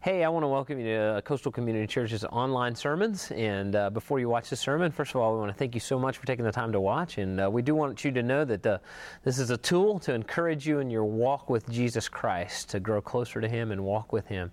Hey, I want to welcome you to Coastal Community Church's online sermons. And uh, before you watch the sermon, first of all, we want to thank you so much for taking the time to watch. And uh, we do want you to know that uh, this is a tool to encourage you in your walk with Jesus Christ, to grow closer to Him and walk with Him.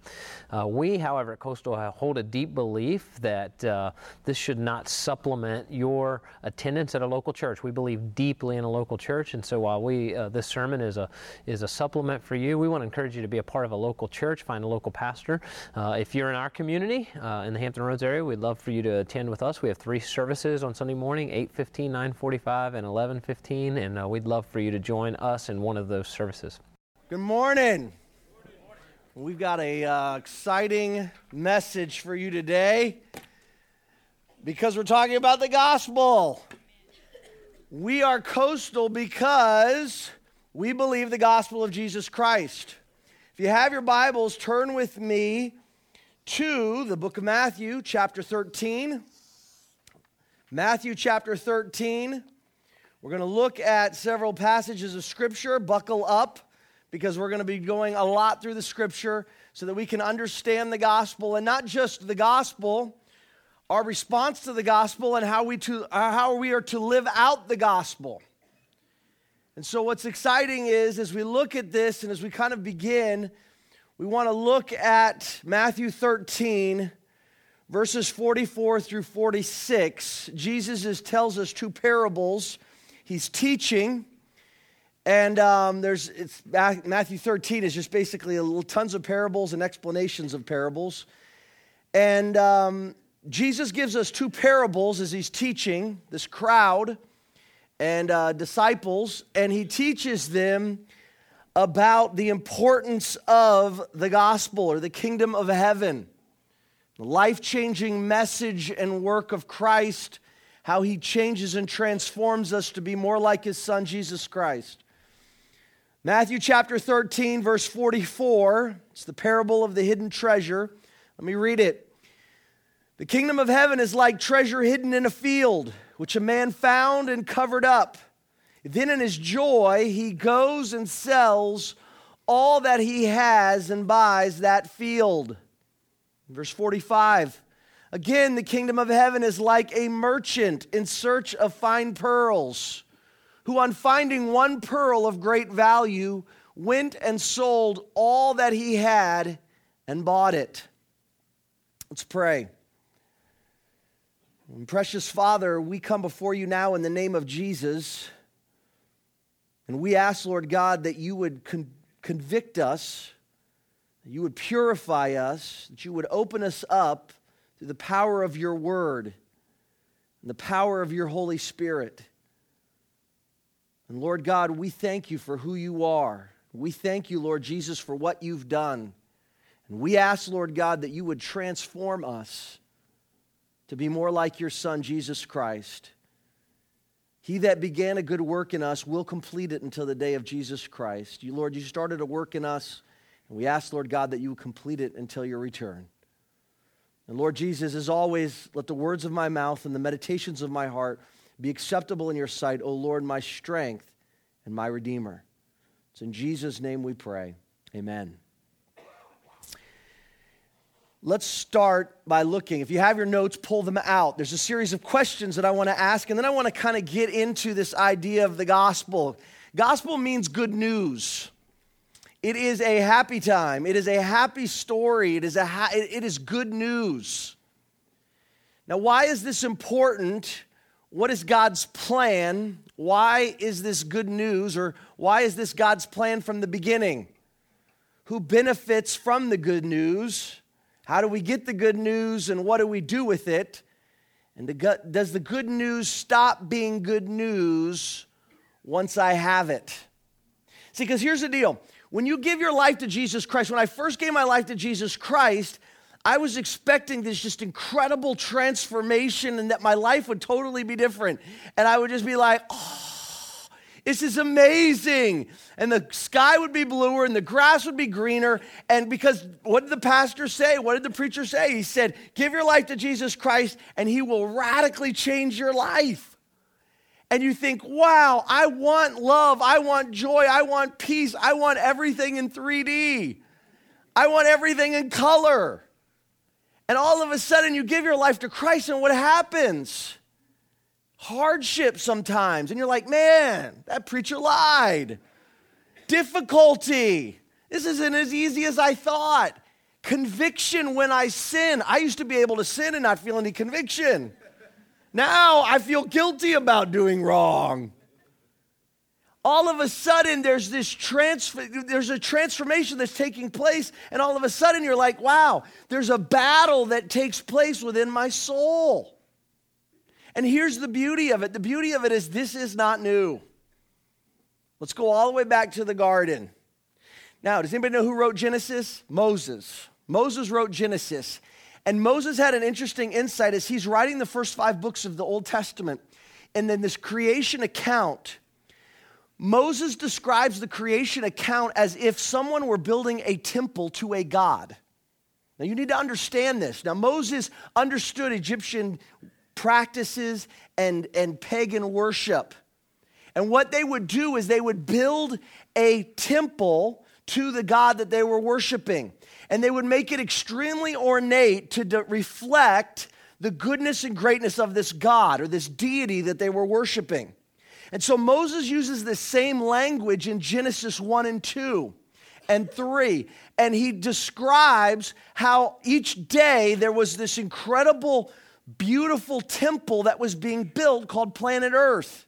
Uh, we, however, at Coastal hold a deep belief that uh, this should not supplement your attendance at a local church. We believe deeply in a local church. And so while we, uh, this sermon is a, is a supplement for you, we want to encourage you to be a part of a local church, find a local pastor. Uh, if you're in our community uh, in the Hampton Roads area, we'd love for you to attend with us. We have three services on Sunday morning 8:15, 9:45, and 11:15, and uh, we'd love for you to join us in one of those services. Good morning. We've got a uh, exciting message for you today because we're talking about the gospel. We are coastal because we believe the gospel of Jesus Christ. If you have your Bibles, turn with me to the book of Matthew, chapter 13. Matthew, chapter 13. We're going to look at several passages of Scripture. Buckle up because we're going to be going a lot through the Scripture so that we can understand the gospel and not just the gospel, our response to the gospel and how we, to, uh, how we are to live out the gospel. And so, what's exciting is as we look at this and as we kind of begin, we want to look at Matthew 13, verses 44 through 46. Jesus is, tells us two parables. He's teaching, and um, there's it's, Matthew 13 is just basically little, tons of parables and explanations of parables. And um, Jesus gives us two parables as he's teaching this crowd and uh, disciples, and he teaches them about the importance of the gospel or the kingdom of heaven, the life changing message and work of Christ, how he changes and transforms us to be more like his son, Jesus Christ. Matthew chapter 13, verse 44, it's the parable of the hidden treasure. Let me read it. The kingdom of heaven is like treasure hidden in a field which a man found and covered up. Then in his joy, he goes and sells all that he has and buys that field. Verse 45 Again, the kingdom of heaven is like a merchant in search of fine pearls, who, on finding one pearl of great value, went and sold all that he had and bought it. Let's pray. Precious Father, we come before you now in the name of Jesus. And we ask, Lord God, that you would con- convict us, that you would purify us, that you would open us up through the power of your word and the power of your Holy Spirit. And Lord God, we thank you for who you are. We thank you, Lord Jesus, for what you've done. And we ask, Lord God, that you would transform us to be more like your Son, Jesus Christ. He that began a good work in us will complete it until the day of Jesus Christ. You, Lord, you started a work in us, and we ask, Lord God, that you complete it until your return. And Lord Jesus, as always, let the words of my mouth and the meditations of my heart be acceptable in your sight, O Lord, my strength and my Redeemer. It's in Jesus' name we pray. Amen. Let's start by looking. If you have your notes, pull them out. There's a series of questions that I want to ask, and then I want to kind of get into this idea of the gospel. Gospel means good news. It is a happy time. It is a happy story. It is, a ha- it is good news. Now, why is this important? What is God's plan? Why is this good news? Or why is this God's plan from the beginning? Who benefits from the good news? How do we get the good news and what do we do with it? And the, does the good news stop being good news once I have it? See, because here's the deal. When you give your life to Jesus Christ, when I first gave my life to Jesus Christ, I was expecting this just incredible transformation and that my life would totally be different. And I would just be like, oh, this is amazing. And the sky would be bluer and the grass would be greener. And because what did the pastor say? What did the preacher say? He said, Give your life to Jesus Christ and he will radically change your life. And you think, wow, I want love. I want joy. I want peace. I want everything in 3D. I want everything in color. And all of a sudden, you give your life to Christ, and what happens? Hardship sometimes. And you're like, man, that preacher lied. Difficulty. This isn't as easy as I thought. Conviction when I sin. I used to be able to sin and not feel any conviction. Now I feel guilty about doing wrong. All of a sudden, there's this transfer, there's a transformation that's taking place, and all of a sudden you're like, wow, there's a battle that takes place within my soul. And here's the beauty of it the beauty of it is this is not new. Let's go all the way back to the garden. Now, does anybody know who wrote Genesis? Moses. Moses wrote Genesis. And Moses had an interesting insight as he's writing the first five books of the Old Testament. And then this creation account, Moses describes the creation account as if someone were building a temple to a god. Now, you need to understand this. Now, Moses understood Egyptian practices and, and pagan worship. And what they would do is they would build a temple to the God that they were worshiping and they would make it extremely ornate to de- reflect the goodness and greatness of this God or this deity that they were worshiping. And so Moses uses the same language in Genesis 1 and 2 and 3. And he describes how each day there was this incredible, beautiful temple that was being built called planet Earth.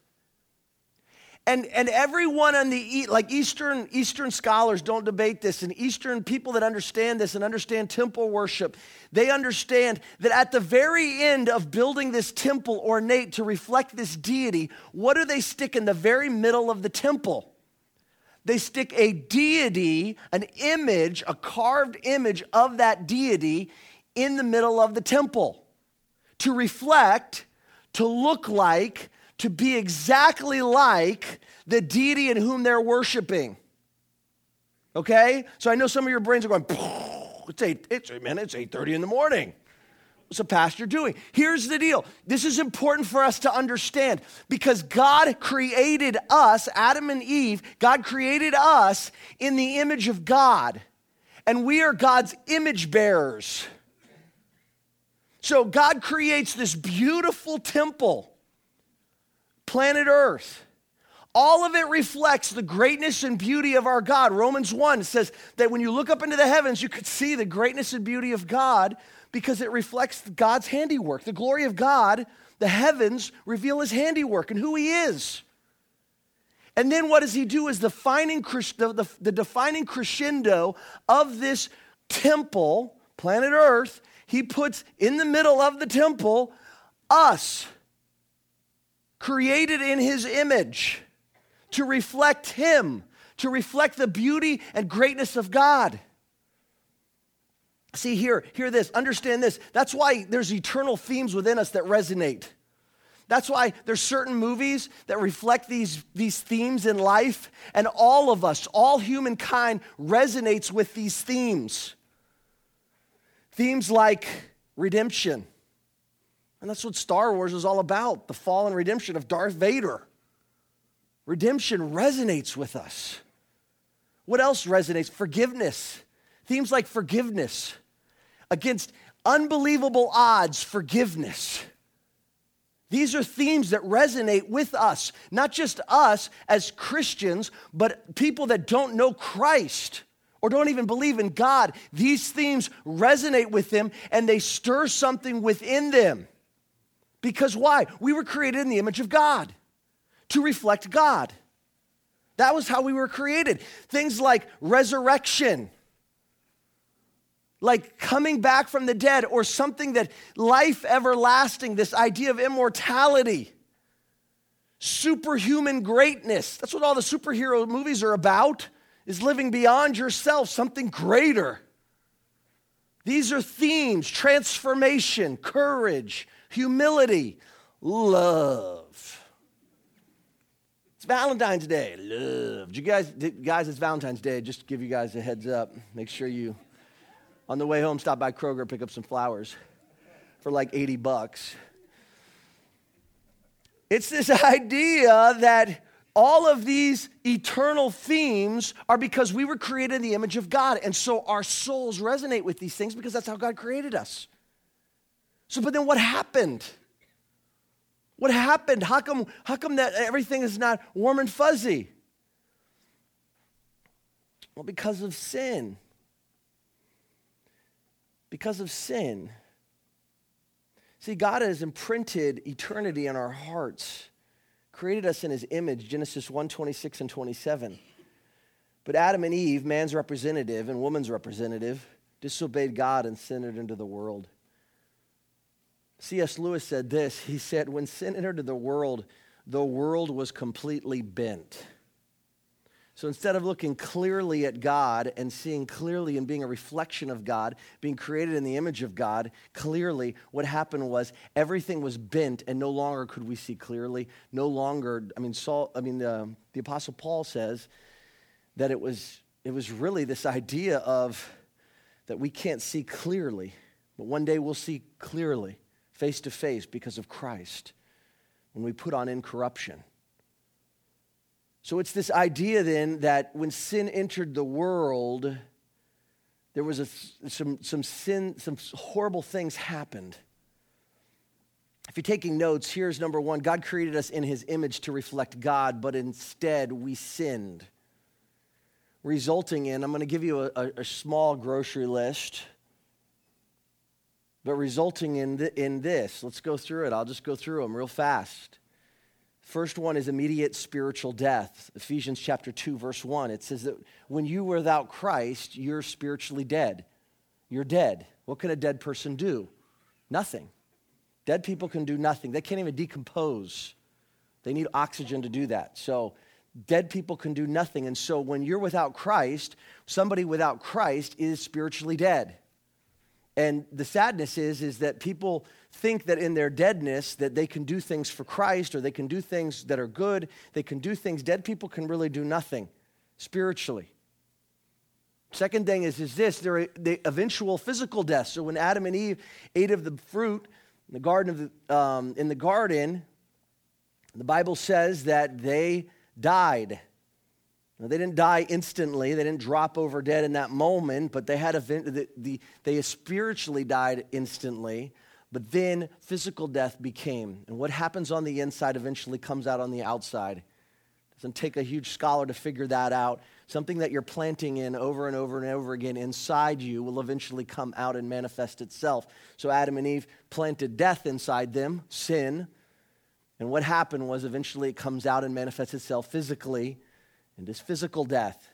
And and everyone on the like eastern eastern scholars don't debate this and eastern people that understand this and understand temple worship they understand that at the very end of building this temple ornate to reflect this deity what do they stick in the very middle of the temple? They stick a deity an image a carved image of that deity in the middle of the temple to reflect to look like to be exactly like the deity in whom they're worshiping. Okay? So I know some of your brains are going, it's eight, it's man, it's 8:30 in the morning. What's a pastor doing? Here's the deal. This is important for us to understand because God created us, Adam and Eve, God created us in the image of God. And we are God's image bearers. So God creates this beautiful temple planet Earth. All of it reflects the greatness and beauty of our God. Romans 1 says that when you look up into the heavens, you could see the greatness and beauty of God because it reflects God's handiwork. The glory of God, the heavens reveal his handiwork and who he is. And then what does he do is the defining, the, the, the defining crescendo of this temple, planet Earth, he puts in the middle of the temple us created in his image to reflect him, to reflect the beauty and greatness of God. See, here, hear this, understand this. That's why there's eternal themes within us that resonate. That's why there's certain movies that reflect these, these themes in life, and all of us, all humankind, resonates with these themes. Themes like redemption and that's what Star Wars is all about the fall and redemption of Darth Vader. Redemption resonates with us. What else resonates? Forgiveness. Themes like forgiveness. Against unbelievable odds, forgiveness. These are themes that resonate with us, not just us as Christians, but people that don't know Christ or don't even believe in God. These themes resonate with them and they stir something within them. Because why? We were created in the image of God to reflect God. That was how we were created. Things like resurrection, like coming back from the dead, or something that life everlasting, this idea of immortality, superhuman greatness. That's what all the superhero movies are about, is living beyond yourself, something greater. These are themes transformation, courage, humility, love. It's Valentine's Day. Love. Did you guys, guys, it's Valentine's Day. Just give you guys a heads up. Make sure you, on the way home, stop by Kroger, pick up some flowers for like 80 bucks. It's this idea that all of these eternal themes are because we were created in the image of God. And so our souls resonate with these things because that's how God created us. So, but then what happened? What happened? How come, how come that everything is not warm and fuzzy? Well, because of sin. Because of sin. See, God has imprinted eternity in our hearts, created us in his image, Genesis 1 26 and 27. But Adam and Eve, man's representative and woman's representative, disobeyed God and sinned into the world. C.S. Lewis said this He said, When sin entered the world, the world was completely bent. So instead of looking clearly at God and seeing clearly and being a reflection of God, being created in the image of God, clearly what happened was everything was bent and no longer could we see clearly. No longer, I mean, Saul, I mean, the, the Apostle Paul says that it was, it was really this idea of that we can't see clearly, but one day we'll see clearly, face to face, because of Christ when we put on incorruption. So it's this idea then that when sin entered the world, there was a, some, some sin, some horrible things happened. If you're taking notes, here's number one God created us in his image to reflect God, but instead we sinned. Resulting in, I'm going to give you a, a, a small grocery list, but resulting in, in this. Let's go through it. I'll just go through them real fast. First one is immediate spiritual death. Ephesians chapter 2 verse 1. It says that when you were without Christ, you're spiritually dead. You're dead. What can a dead person do? Nothing. Dead people can do nothing. They can't even decompose. They need oxygen to do that. So dead people can do nothing. And so when you're without Christ, somebody without Christ is spiritually dead. And the sadness is, is that people think that in their deadness that they can do things for Christ or they can do things that are good. They can do things. Dead people can really do nothing spiritually. Second thing is, is this they're the eventual physical death. So when Adam and Eve ate of the fruit in the garden the, um, in the garden, the Bible says that they died. Now, they didn't die instantly. They didn't drop over dead in that moment, but they had a, the, the, they spiritually died instantly. But then physical death became. And what happens on the inside eventually comes out on the outside. Doesn't take a huge scholar to figure that out. Something that you're planting in over and over and over again inside you will eventually come out and manifest itself. So Adam and Eve planted death inside them, sin. And what happened was eventually it comes out and manifests itself physically and this physical death.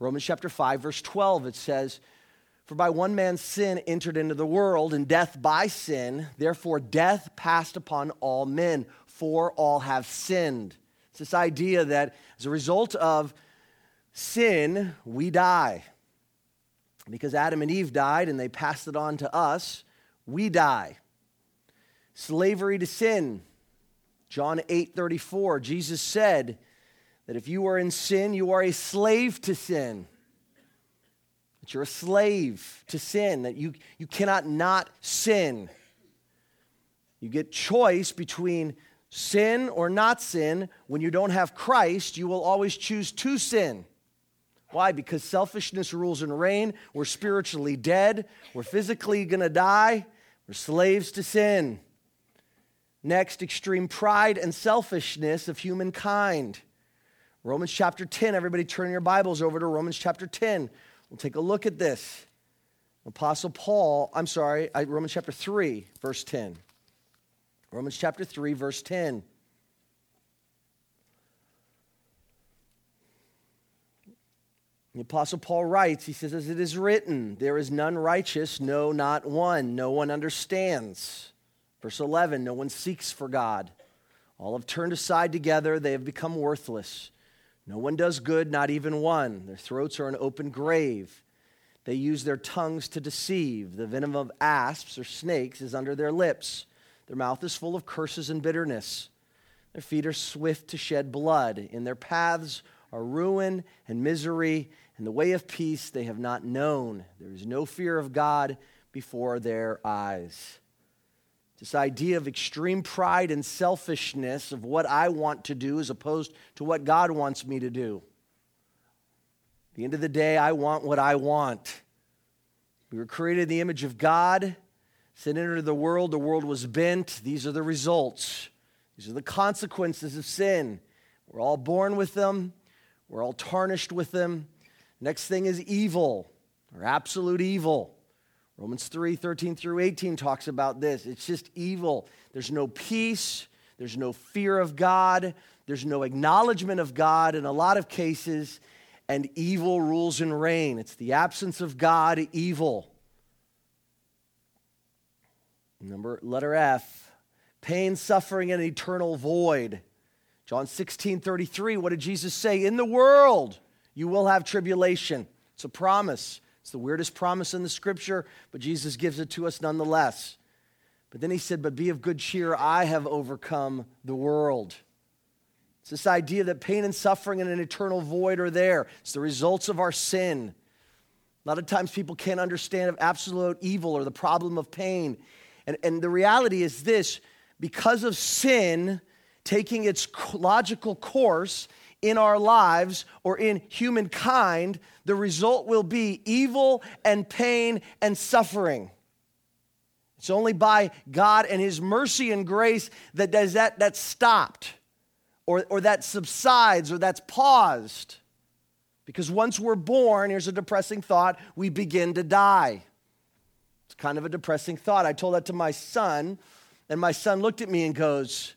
Romans chapter 5, verse 12, it says, For by one man's sin entered into the world, and death by sin. Therefore, death passed upon all men, for all have sinned. It's this idea that as a result of sin, we die. Because Adam and Eve died and they passed it on to us, we die. Slavery to sin. John 8 34, Jesus said, that if you are in sin, you are a slave to sin. That you're a slave to sin, that you, you cannot not sin. You get choice between sin or not sin. When you don't have Christ, you will always choose to sin. Why? Because selfishness rules and reign. We're spiritually dead. We're physically going to die. We're slaves to sin. Next, extreme pride and selfishness of humankind. Romans chapter 10, everybody turn your Bibles over to Romans chapter 10. We'll take a look at this. Apostle Paul, I'm sorry, Romans chapter 3, verse 10. Romans chapter 3, verse 10. The Apostle Paul writes, he says, As it is written, there is none righteous, no, not one. No one understands. Verse 11, no one seeks for God. All have turned aside together, they have become worthless. No one does good, not even one. Their throats are an open grave. They use their tongues to deceive. The venom of asps or snakes is under their lips. Their mouth is full of curses and bitterness. Their feet are swift to shed blood. In their paths are ruin and misery, In the way of peace they have not known. There is no fear of God before their eyes. This idea of extreme pride and selfishness of what I want to do as opposed to what God wants me to do. At the end of the day, I want what I want. We were created in the image of God. Sin entered the world, the world was bent. These are the results. These are the consequences of sin. We're all born with them, we're all tarnished with them. Next thing is evil, or absolute evil. Romans 3 13 through 18 talks about this. It's just evil. There's no peace, there's no fear of God, there's no acknowledgement of God in a lot of cases, and evil rules and reign. It's the absence of God, evil. Number letter F, pain, suffering, and eternal void. John 16, 33, what did Jesus say? In the world you will have tribulation. It's a promise. It's the weirdest promise in the scripture, but Jesus gives it to us nonetheless. But then he said, But be of good cheer, I have overcome the world. It's this idea that pain and suffering and an eternal void are there. It's the results of our sin. A lot of times people can't understand of absolute evil or the problem of pain. And, and the reality is this because of sin taking its logical course, in our lives or in humankind, the result will be evil and pain and suffering. It's only by God and His mercy and grace that does that that's stopped or, or that subsides or that's paused. Because once we're born, here's a depressing thought, we begin to die. It's kind of a depressing thought. I told that to my son, and my son looked at me and goes,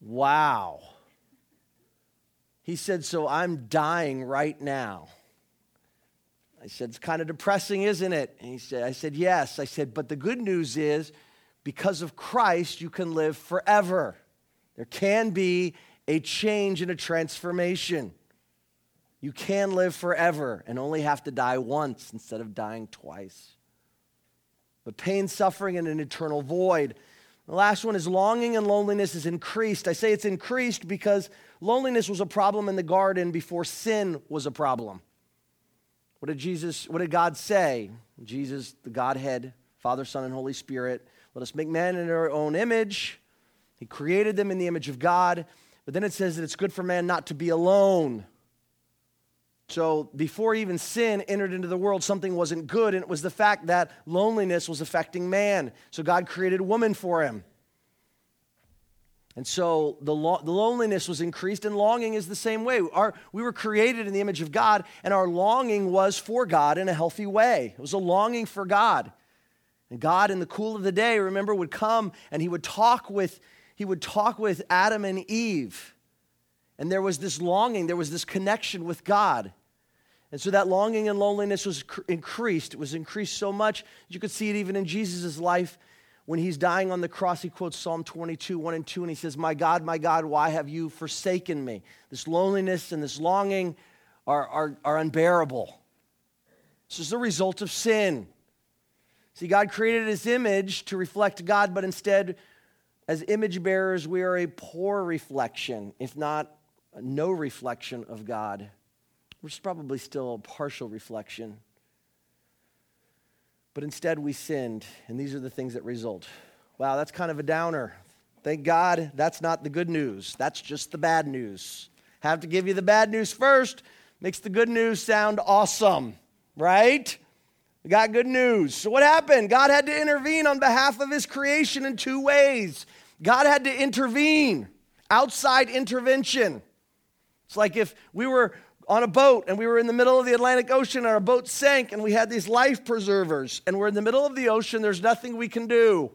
Wow. He said, So I'm dying right now. I said, It's kind of depressing, isn't it? And he said, I said, Yes. I said, But the good news is, because of Christ, you can live forever. There can be a change and a transformation. You can live forever and only have to die once instead of dying twice. But pain, suffering, and an eternal void. The last one is longing and loneliness is increased. I say it's increased because loneliness was a problem in the garden before sin was a problem. What did Jesus, what did God say? Jesus, the Godhead, Father, Son, and Holy Spirit, let us make man in our own image. He created them in the image of God. But then it says that it's good for man not to be alone. So before even sin entered into the world, something wasn't good, and it was the fact that loneliness was affecting man. So God created woman for him. And so the, lo- the loneliness was increased, and longing is the same way. Our, we were created in the image of God, and our longing was for God in a healthy way. It was a longing for God. And God, in the cool of the day, remember, would come and he would talk with, he would talk with Adam and Eve. And there was this longing, there was this connection with God. And so that longing and loneliness was cr- increased. It was increased so much, you could see it even in Jesus' life. When he's dying on the cross, he quotes Psalm 22, 1 and 2, and he says, My God, my God, why have you forsaken me? This loneliness and this longing are, are, are unbearable. This is the result of sin. See, God created his image to reflect God, but instead, as image bearers, we are a poor reflection, if not no reflection of God. We're probably still a partial reflection. But instead, we sinned, and these are the things that result. Wow, that's kind of a downer. Thank God that's not the good news. That's just the bad news. Have to give you the bad news first. Makes the good news sound awesome, right? We got good news. So, what happened? God had to intervene on behalf of his creation in two ways. God had to intervene, outside intervention. It's like if we were on a boat and we were in the middle of the Atlantic Ocean and our boat sank and we had these life preservers and we're in the middle of the ocean, there's nothing we can do.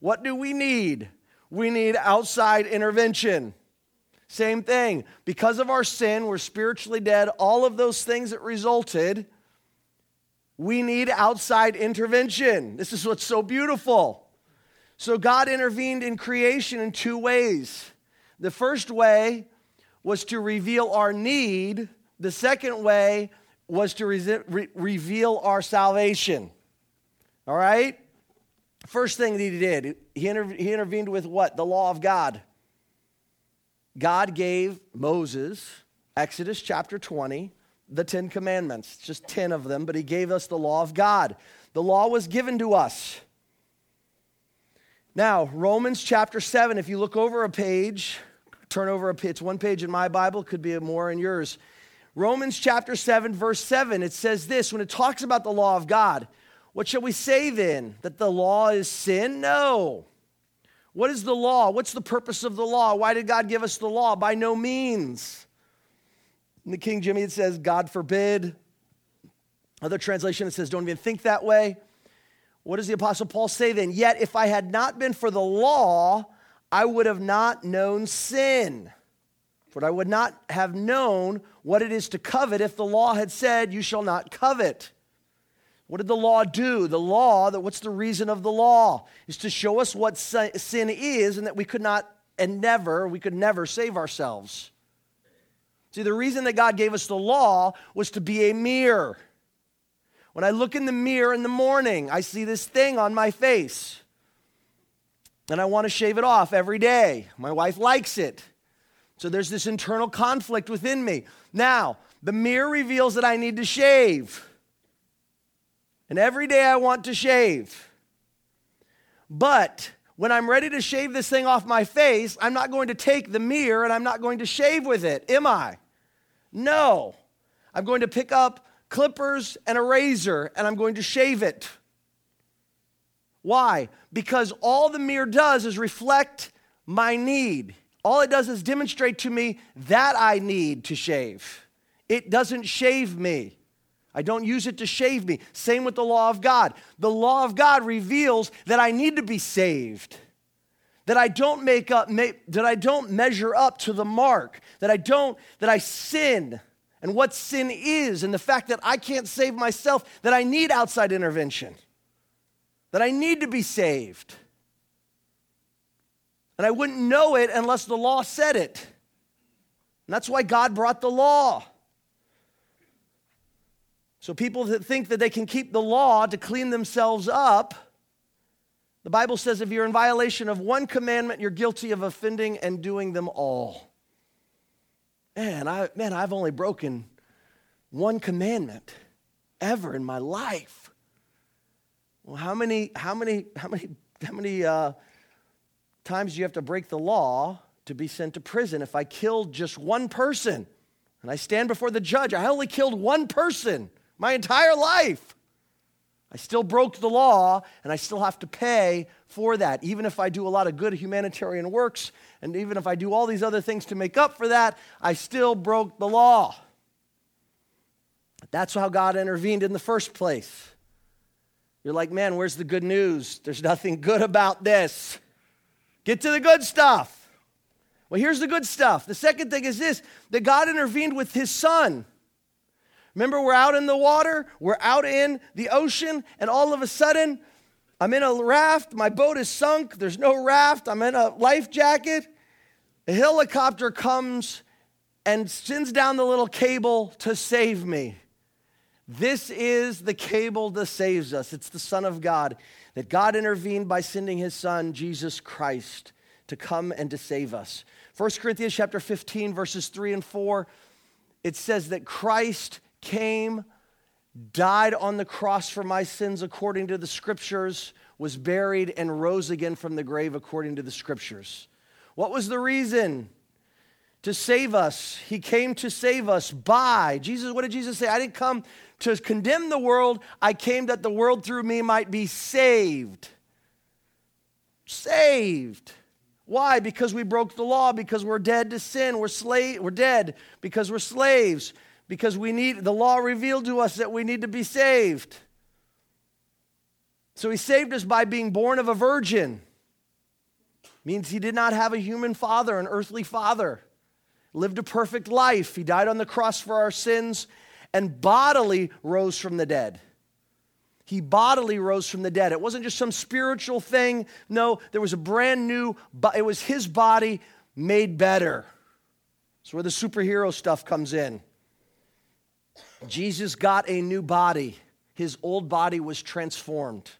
What do we need? We need outside intervention. Same thing. Because of our sin, we're spiritually dead. All of those things that resulted, we need outside intervention. This is what's so beautiful. So, God intervened in creation in two ways. The first way was to reveal our need, the second way was to re- re- reveal our salvation. All right? First thing that he did, he, inter- he intervened with what? The law of God. God gave Moses, Exodus chapter 20, the Ten Commandments, just 10 of them, but he gave us the law of God. The law was given to us. Now, Romans chapter 7, if you look over a page, turn over a page, it's one page in my Bible, could be more in yours. Romans chapter 7, verse 7, it says this when it talks about the law of God, what shall we say then? That the law is sin? No. What is the law? What's the purpose of the law? Why did God give us the law? By no means. In the King Jimmy, it says, God forbid. Other translation, it says, don't even think that way. What does the Apostle Paul say then? Yet, if I had not been for the law, I would have not known sin. For I would not have known what it is to covet if the law had said, You shall not covet. What did the law do? The law, that what's the reason of the law? Is to show us what sin is and that we could not and never, we could never save ourselves. See, the reason that God gave us the law was to be a mirror. When I look in the mirror in the morning, I see this thing on my face. And I want to shave it off every day. My wife likes it. So there's this internal conflict within me. Now, the mirror reveals that I need to shave. And every day I want to shave. But when I'm ready to shave this thing off my face, I'm not going to take the mirror and I'm not going to shave with it, am I? No. I'm going to pick up clippers and a razor and I'm going to shave it. Why? Because all the mirror does is reflect my need. All it does is demonstrate to me that I need to shave. It doesn't shave me. I don't use it to shave me. Same with the law of God. The law of God reveals that I need to be saved. That I don't make up that I don't measure up to the mark. That I don't that I sin and what sin is and the fact that I can't save myself, that I need outside intervention. That I need to be saved. And I wouldn't know it unless the law said it. And that's why God brought the law. So people that think that they can keep the law to clean themselves up, the Bible says if you're in violation of one commandment, you're guilty of offending and doing them all. Man, I, man, I've only broken one commandment ever in my life. Well, how many, how many, how many, how many uh, times you have to break the law to be sent to prison? If I killed just one person and I stand before the judge, I only killed one person my entire life. I still broke the law and I still have to pay for that. Even if I do a lot of good humanitarian works and even if I do all these other things to make up for that, I still broke the law. That's how God intervened in the first place. You're like, man, where's the good news? There's nothing good about this. Get to the good stuff. Well, here's the good stuff. The second thing is this that God intervened with his son. Remember, we're out in the water, we're out in the ocean, and all of a sudden, I'm in a raft, my boat is sunk, there's no raft, I'm in a life jacket. A helicopter comes and sends down the little cable to save me. This is the cable that saves us. It's the Son of God. That God intervened by sending his Son, Jesus Christ, to come and to save us. 1 Corinthians chapter 15, verses 3 and 4, it says that Christ came, died on the cross for my sins according to the scriptures, was buried, and rose again from the grave according to the scriptures. What was the reason? To save us. He came to save us by. Jesus, what did Jesus say? I didn't come to condemn the world, I came that the world through me might be saved. Saved. Why? Because we broke the law, because we're dead to sin. We're slave, we're dead because we're slaves because we need the law revealed to us that we need to be saved. So he saved us by being born of a virgin. Means he did not have a human father, an earthly father. Lived a perfect life. He died on the cross for our sins and bodily rose from the dead. He bodily rose from the dead. It wasn't just some spiritual thing. No, there was a brand new, it was his body made better. That's where the superhero stuff comes in. Jesus got a new body, his old body was transformed.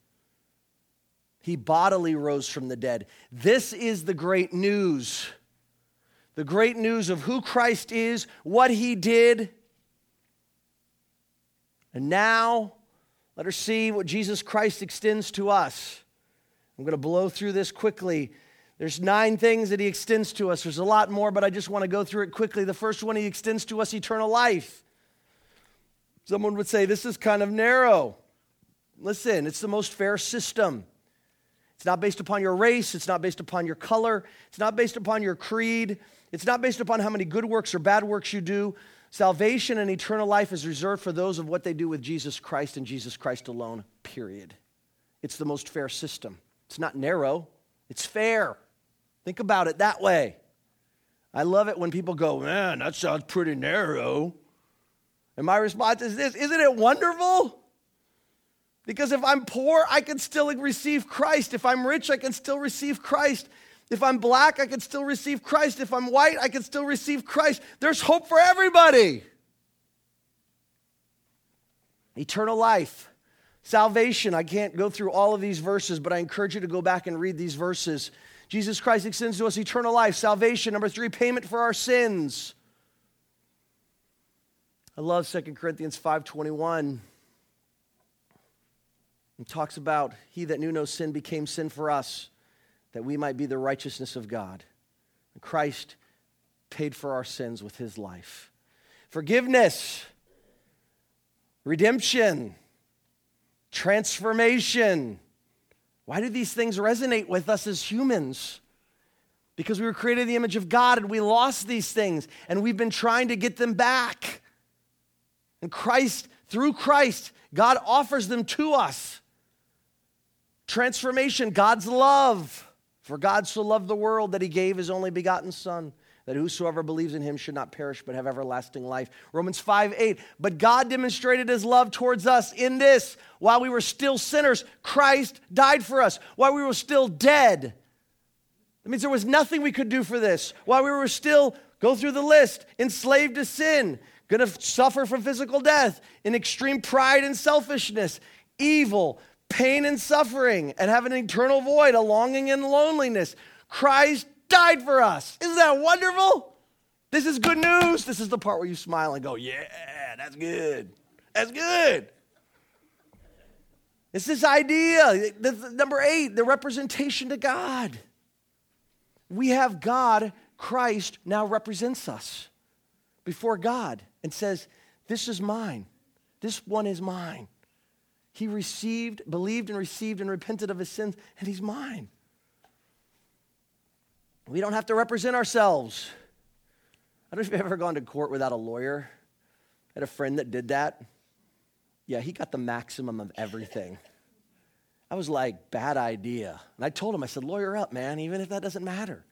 He bodily rose from the dead. This is the great news. The great news of who Christ is, what he did. And now, let her see what Jesus Christ extends to us. I'm going to blow through this quickly. There's nine things that he extends to us. There's a lot more, but I just want to go through it quickly. The first one, he extends to us eternal life. Someone would say, This is kind of narrow. Listen, it's the most fair system. It's not based upon your race, it's not based upon your color, it's not based upon your creed, it's not based upon how many good works or bad works you do. Salvation and eternal life is reserved for those of what they do with Jesus Christ and Jesus Christ alone, period. It's the most fair system. It's not narrow, it's fair. Think about it that way. I love it when people go, man, that sounds pretty narrow. And my response is this Isn't it wonderful? Because if I'm poor, I can still receive Christ. If I'm rich, I can still receive Christ. If I'm black, I can still receive Christ. If I'm white, I can still receive Christ. There's hope for everybody. Eternal life, salvation. I can't go through all of these verses, but I encourage you to go back and read these verses. Jesus Christ extends to us eternal life, salvation. Number three, payment for our sins. I love 2 Corinthians 5.21. It talks about he that knew no sin became sin for us that we might be the righteousness of God. And Christ paid for our sins with his life. Forgiveness, redemption, transformation. Why do these things resonate with us as humans? Because we were created in the image of God and we lost these things and we've been trying to get them back. And Christ, through Christ, God offers them to us. Transformation, God's love. For God so loved the world that he gave his only begotten Son, that whosoever believes in him should not perish but have everlasting life. Romans 5 8. But God demonstrated his love towards us in this while we were still sinners, Christ died for us. While we were still dead, that means there was nothing we could do for this. While we were still, go through the list, enslaved to sin, to suffer from physical death, in extreme pride and selfishness, evil, pain and suffering and have an eternal void, a longing and loneliness. Christ died for us. Isn't that wonderful? This is good news. This is the part where you smile and go, Yeah, that's good. That's good. It's this idea. number eight, the representation to God. We have God, Christ, now represents us before God and says, This is mine. This one is mine. He received, believed, and received and repented of his sins, and he's mine. We don't have to represent ourselves. I don't know if you've ever gone to court without a lawyer. I had a friend that did that. Yeah, he got the maximum of everything. I was like, bad idea. And I told him, I said, lawyer up, man, even if that doesn't matter.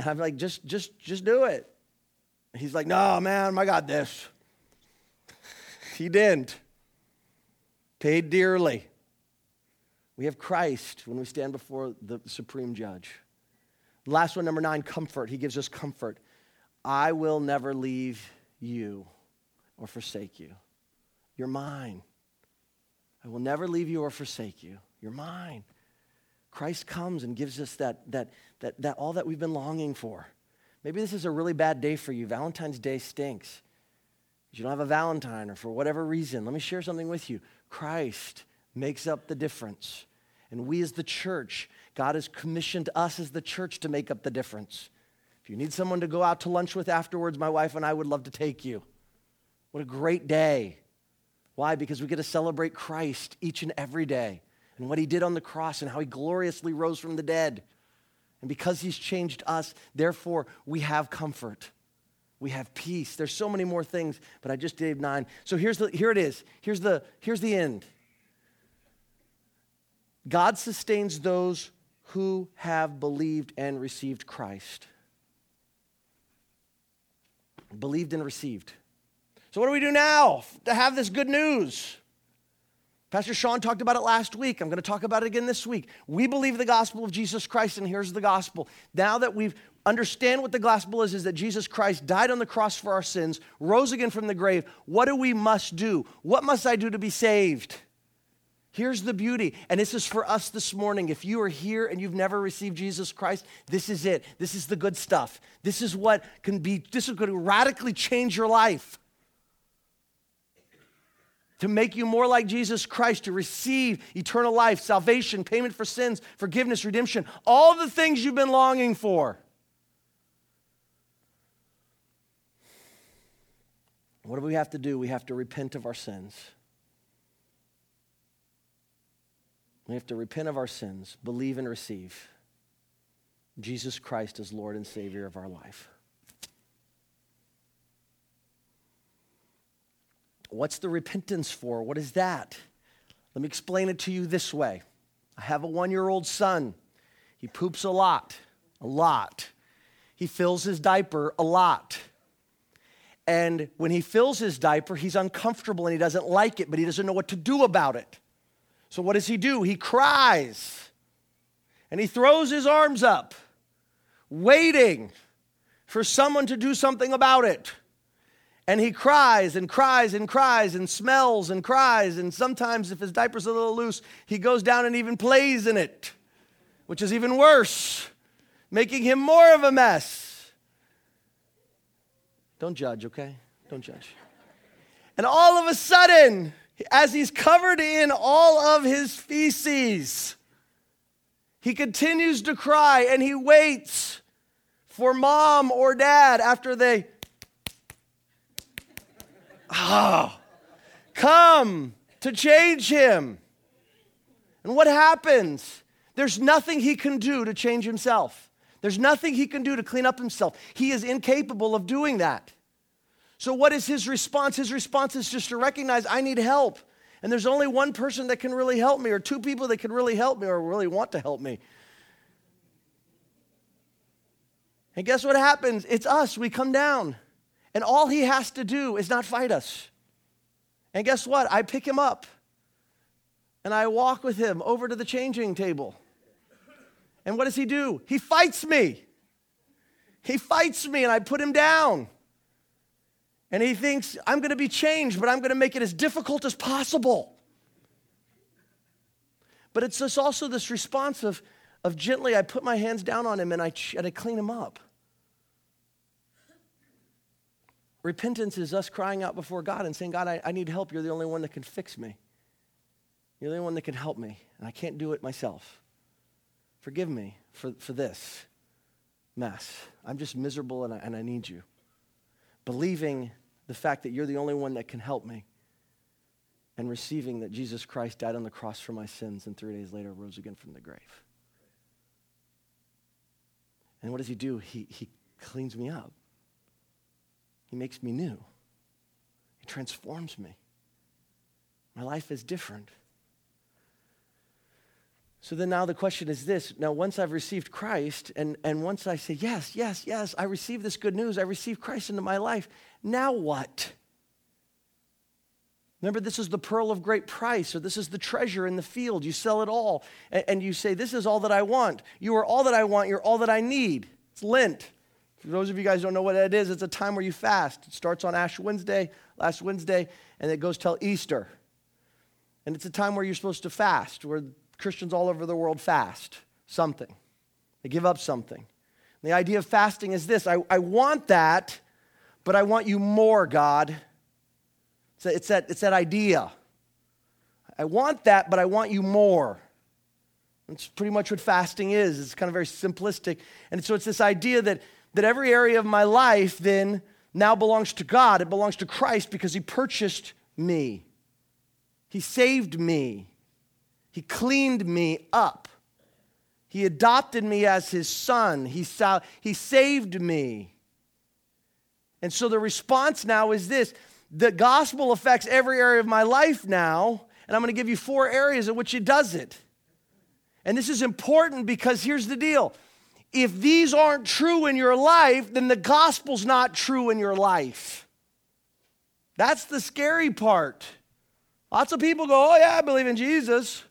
And I'm like, just, just, just do it. He's like, no, man, I got this. he didn't paid dearly. We have Christ when we stand before the supreme judge. Last one, number nine, comfort. He gives us comfort. I will never leave you or forsake you. You're mine. I will never leave you or forsake you. You're mine. Christ comes and gives us that, that, that, that all that we've been longing for. Maybe this is a really bad day for you. Valentine's Day stinks. You don't have a Valentine or for whatever reason. Let me share something with you. Christ makes up the difference. And we as the church, God has commissioned us as the church to make up the difference. If you need someone to go out to lunch with afterwards, my wife and I would love to take you. What a great day. Why? Because we get to celebrate Christ each and every day and what he did on the cross and how he gloriously rose from the dead. And because he's changed us, therefore we have comfort. We have peace. There's so many more things, but I just gave nine. So here's the, here it is. Here's the, here's the end. God sustains those who have believed and received Christ. Believed and received. So, what do we do now to have this good news? Pastor Sean talked about it last week. I'm going to talk about it again this week. We believe the gospel of Jesus Christ, and here's the gospel. Now that we've understand what the gospel is is that Jesus Christ died on the cross for our sins, rose again from the grave. What do we must do? What must I do to be saved? Here's the beauty, and this is for us this morning. If you are here and you've never received Jesus Christ, this is it. This is the good stuff. This is what can be, this is going to radically change your life. to make you more like Jesus Christ, to receive eternal life, salvation, payment for sins, forgiveness, redemption, all the things you've been longing for. What do we have to do? We have to repent of our sins. We have to repent of our sins, believe and receive Jesus Christ as Lord and Savior of our life. What's the repentance for? What is that? Let me explain it to you this way. I have a one year old son. He poops a lot, a lot. He fills his diaper a lot. And when he fills his diaper, he's uncomfortable and he doesn't like it, but he doesn't know what to do about it. So what does he do? He cries and he throws his arms up, waiting for someone to do something about it. And he cries and cries and cries and smells and cries. And sometimes, if his diaper's a little loose, he goes down and even plays in it, which is even worse, making him more of a mess. Don't judge, okay? Don't judge. And all of a sudden, as he's covered in all of his feces, he continues to cry and he waits for mom or dad after they oh, come to change him. And what happens? There's nothing he can do to change himself. There's nothing he can do to clean up himself. He is incapable of doing that. So, what is his response? His response is just to recognize I need help. And there's only one person that can really help me, or two people that can really help me, or really want to help me. And guess what happens? It's us. We come down. And all he has to do is not fight us. And guess what? I pick him up and I walk with him over to the changing table. And what does he do? He fights me. He fights me and I put him down. And he thinks, I'm going to be changed, but I'm going to make it as difficult as possible. But it's just also this response of, of gently, I put my hands down on him and I, and I clean him up. Repentance is us crying out before God and saying, God, I, I need help. You're the only one that can fix me. You're the only one that can help me, and I can't do it myself. Forgive me for, for this mess. I'm just miserable and I, and I need you. Believing the fact that you're the only one that can help me and receiving that Jesus Christ died on the cross for my sins and three days later rose again from the grave. And what does he do? He, he cleans me up. He makes me new. He transforms me. My life is different. So then now the question is this. Now, once I've received Christ, and, and once I say, yes, yes, yes, I receive this good news, I receive Christ into my life, now what? Remember, this is the pearl of great price, or this is the treasure in the field. You sell it all, and, and you say, This is all that I want. You are all that I want, you're all that I need. It's Lent. For those of you guys don't know what that is, it's a time where you fast. It starts on Ash Wednesday, last Wednesday, and it goes till Easter. And it's a time where you're supposed to fast, where Christians all over the world fast something. They give up something. And the idea of fasting is this I, I want that, but I want you more, God. It's, a, it's, that, it's that idea. I want that, but I want you more. That's pretty much what fasting is. It's kind of very simplistic. And so it's this idea that that every area of my life then now belongs to God. It belongs to Christ because He purchased me, He saved me, He cleaned me up. He adopted me as his son. He, saw, he saved me. And so the response now is this the gospel affects every area of my life now, and I'm going to give you four areas in which it does it. And this is important because here's the deal if these aren't true in your life, then the gospel's not true in your life. That's the scary part. Lots of people go, Oh, yeah, I believe in Jesus.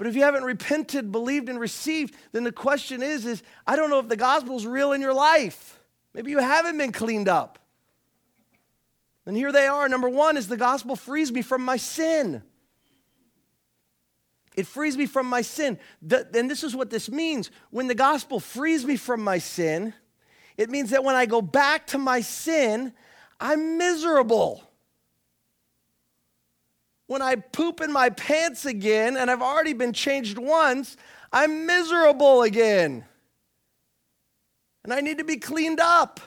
But if you haven't repented, believed, and received, then the question is, is I don't know if the gospel's real in your life. Maybe you haven't been cleaned up. And here they are. Number one is the gospel frees me from my sin. It frees me from my sin. The, and this is what this means. When the gospel frees me from my sin, it means that when I go back to my sin, I'm miserable. When I poop in my pants again and I've already been changed once, I'm miserable again. And I need to be cleaned up.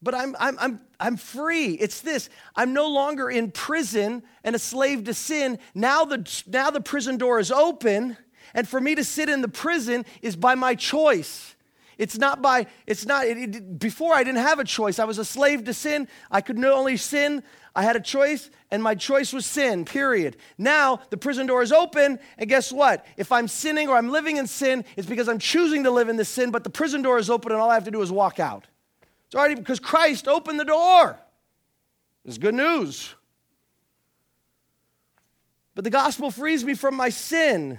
But I'm, I'm, I'm, I'm free. It's this I'm no longer in prison and a slave to sin. Now the, now the prison door is open, and for me to sit in the prison is by my choice. It's not by, it's not, it, it, before I didn't have a choice. I was a slave to sin. I could only sin, I had a choice, and my choice was sin, period. Now the prison door is open, and guess what? If I'm sinning or I'm living in sin, it's because I'm choosing to live in the sin, but the prison door is open, and all I have to do is walk out. It's already because Christ opened the door. It's good news. But the gospel frees me from my sin.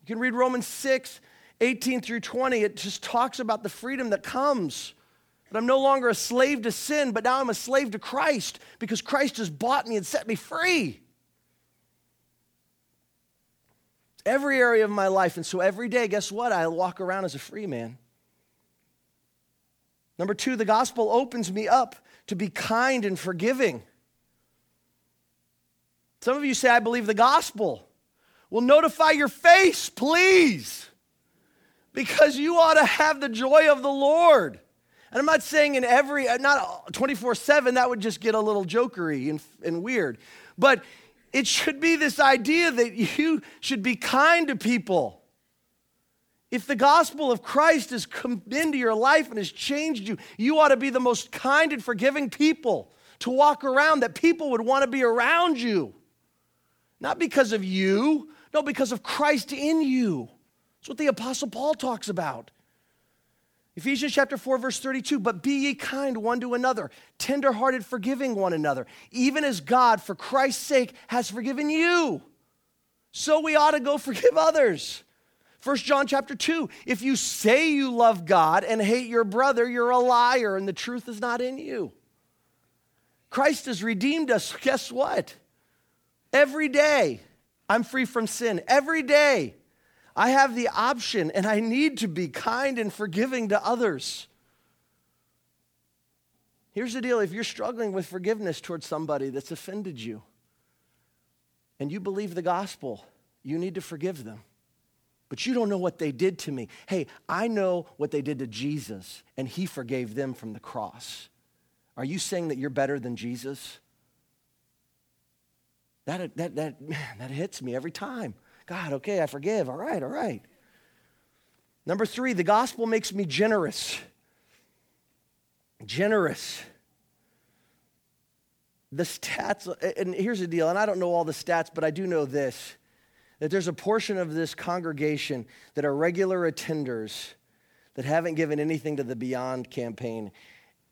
You can read Romans 6, 18 through 20. It just talks about the freedom that comes. That I'm no longer a slave to sin, but now I'm a slave to Christ because Christ has bought me and set me free. Every area of my life. And so every day, guess what? I walk around as a free man. Number two, the gospel opens me up to be kind and forgiving. Some of you say, I believe the gospel. Well, notify your face, please, because you ought to have the joy of the Lord. And I'm not saying in every, uh, not 24 7, that would just get a little jokery and, and weird. But it should be this idea that you should be kind to people. If the gospel of Christ has come into your life and has changed you, you ought to be the most kind and forgiving people to walk around that people would want to be around you. Not because of you, no, because of Christ in you. That's what the Apostle Paul talks about. Ephesians chapter 4, verse 32 But be ye kind one to another, tenderhearted, forgiving one another, even as God, for Christ's sake, has forgiven you. So we ought to go forgive others. 1 John chapter 2 If you say you love God and hate your brother, you're a liar and the truth is not in you. Christ has redeemed us. Guess what? Every day, I'm free from sin. Every day, I have the option and I need to be kind and forgiving to others. Here's the deal if you're struggling with forgiveness towards somebody that's offended you and you believe the gospel, you need to forgive them but you don't know what they did to me. Hey, I know what they did to Jesus, and he forgave them from the cross. Are you saying that you're better than Jesus? That, that, that, man, that hits me every time. God, okay, I forgive. All right, all right. Number three, the gospel makes me generous. Generous. The stats, and here's the deal, and I don't know all the stats, but I do know this that there's a portion of this congregation that are regular attenders that haven't given anything to the Beyond campaign.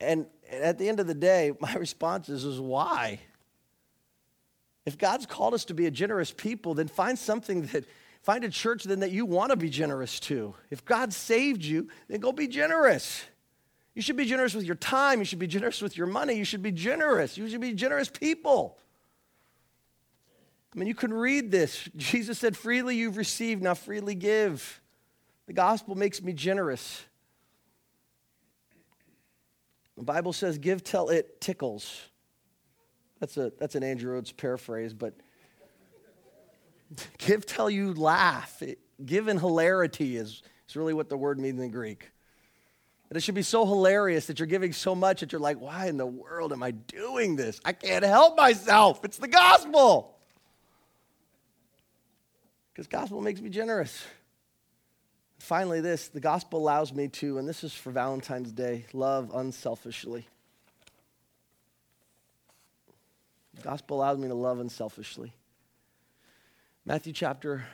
And at the end of the day, my response is, is why? If God's called us to be a generous people, then find something that, find a church then that you want to be generous to. If God saved you, then go be generous. You should be generous with your time. You should be generous with your money. You should be generous. You should be generous people. I mean, you can read this. Jesus said, Freely you've received, now freely give. The gospel makes me generous. The Bible says, Give till it tickles. That's, a, that's an Andrew Rhodes paraphrase, but give till you laugh. It, give in hilarity is, is really what the word means in Greek. And it should be so hilarious that you're giving so much that you're like, why in the world am I doing this? I can't help myself. It's the gospel because gospel makes me generous. Finally, this the gospel allows me to, and this is for Valentine's Day, love unselfishly. The gospel allows me to love unselfishly. Matthew chapter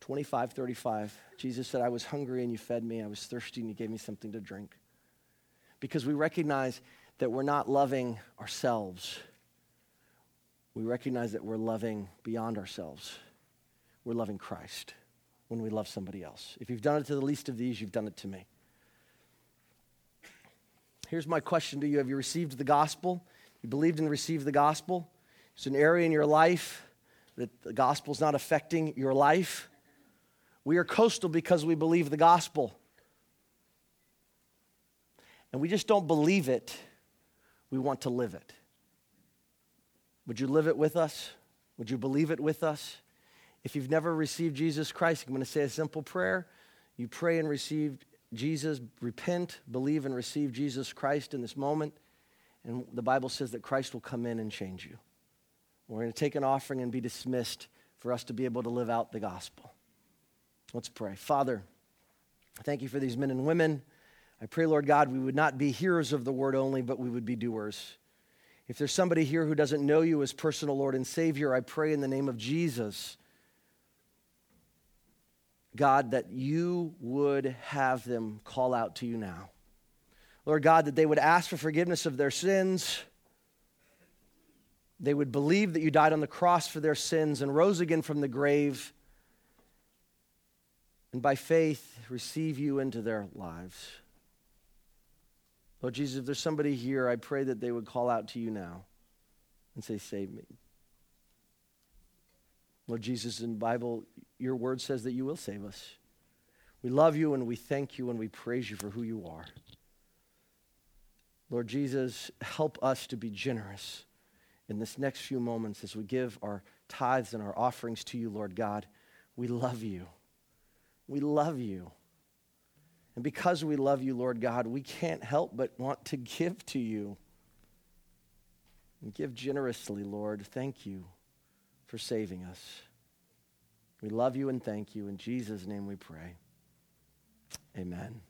25, 35. Jesus said, I was hungry and you fed me. I was thirsty and you gave me something to drink. Because we recognize that we're not loving ourselves we recognize that we're loving beyond ourselves. We're loving Christ when we love somebody else. If you've done it to the least of these, you've done it to me. Here's my question to you Have you received the gospel? You believed and received the gospel? It's an area in your life that the gospel's not affecting your life. We are coastal because we believe the gospel. And we just don't believe it We want to live it. Would you live it with us? Would you believe it with us? If you've never received Jesus Christ, I'm going to say a simple prayer. You pray and receive Jesus, repent, believe, and receive Jesus Christ in this moment. And the Bible says that Christ will come in and change you. We're going to take an offering and be dismissed for us to be able to live out the gospel. Let's pray. Father, thank you for these men and women. I pray, Lord God, we would not be hearers of the word only, but we would be doers. If there's somebody here who doesn't know you as personal Lord and Savior, I pray in the name of Jesus, God, that you would have them call out to you now. Lord God, that they would ask for forgiveness of their sins. They would believe that you died on the cross for their sins and rose again from the grave. And by faith, receive you into their lives. Lord Jesus, if there's somebody here, I pray that they would call out to you now and say, Save me. Lord Jesus, in the Bible, your word says that you will save us. We love you and we thank you and we praise you for who you are. Lord Jesus, help us to be generous in this next few moments as we give our tithes and our offerings to you, Lord God. We love you. We love you. And because we love you, Lord God, we can't help but want to give to you. And give generously, Lord. Thank you for saving us. We love you and thank you. In Jesus' name we pray. Amen.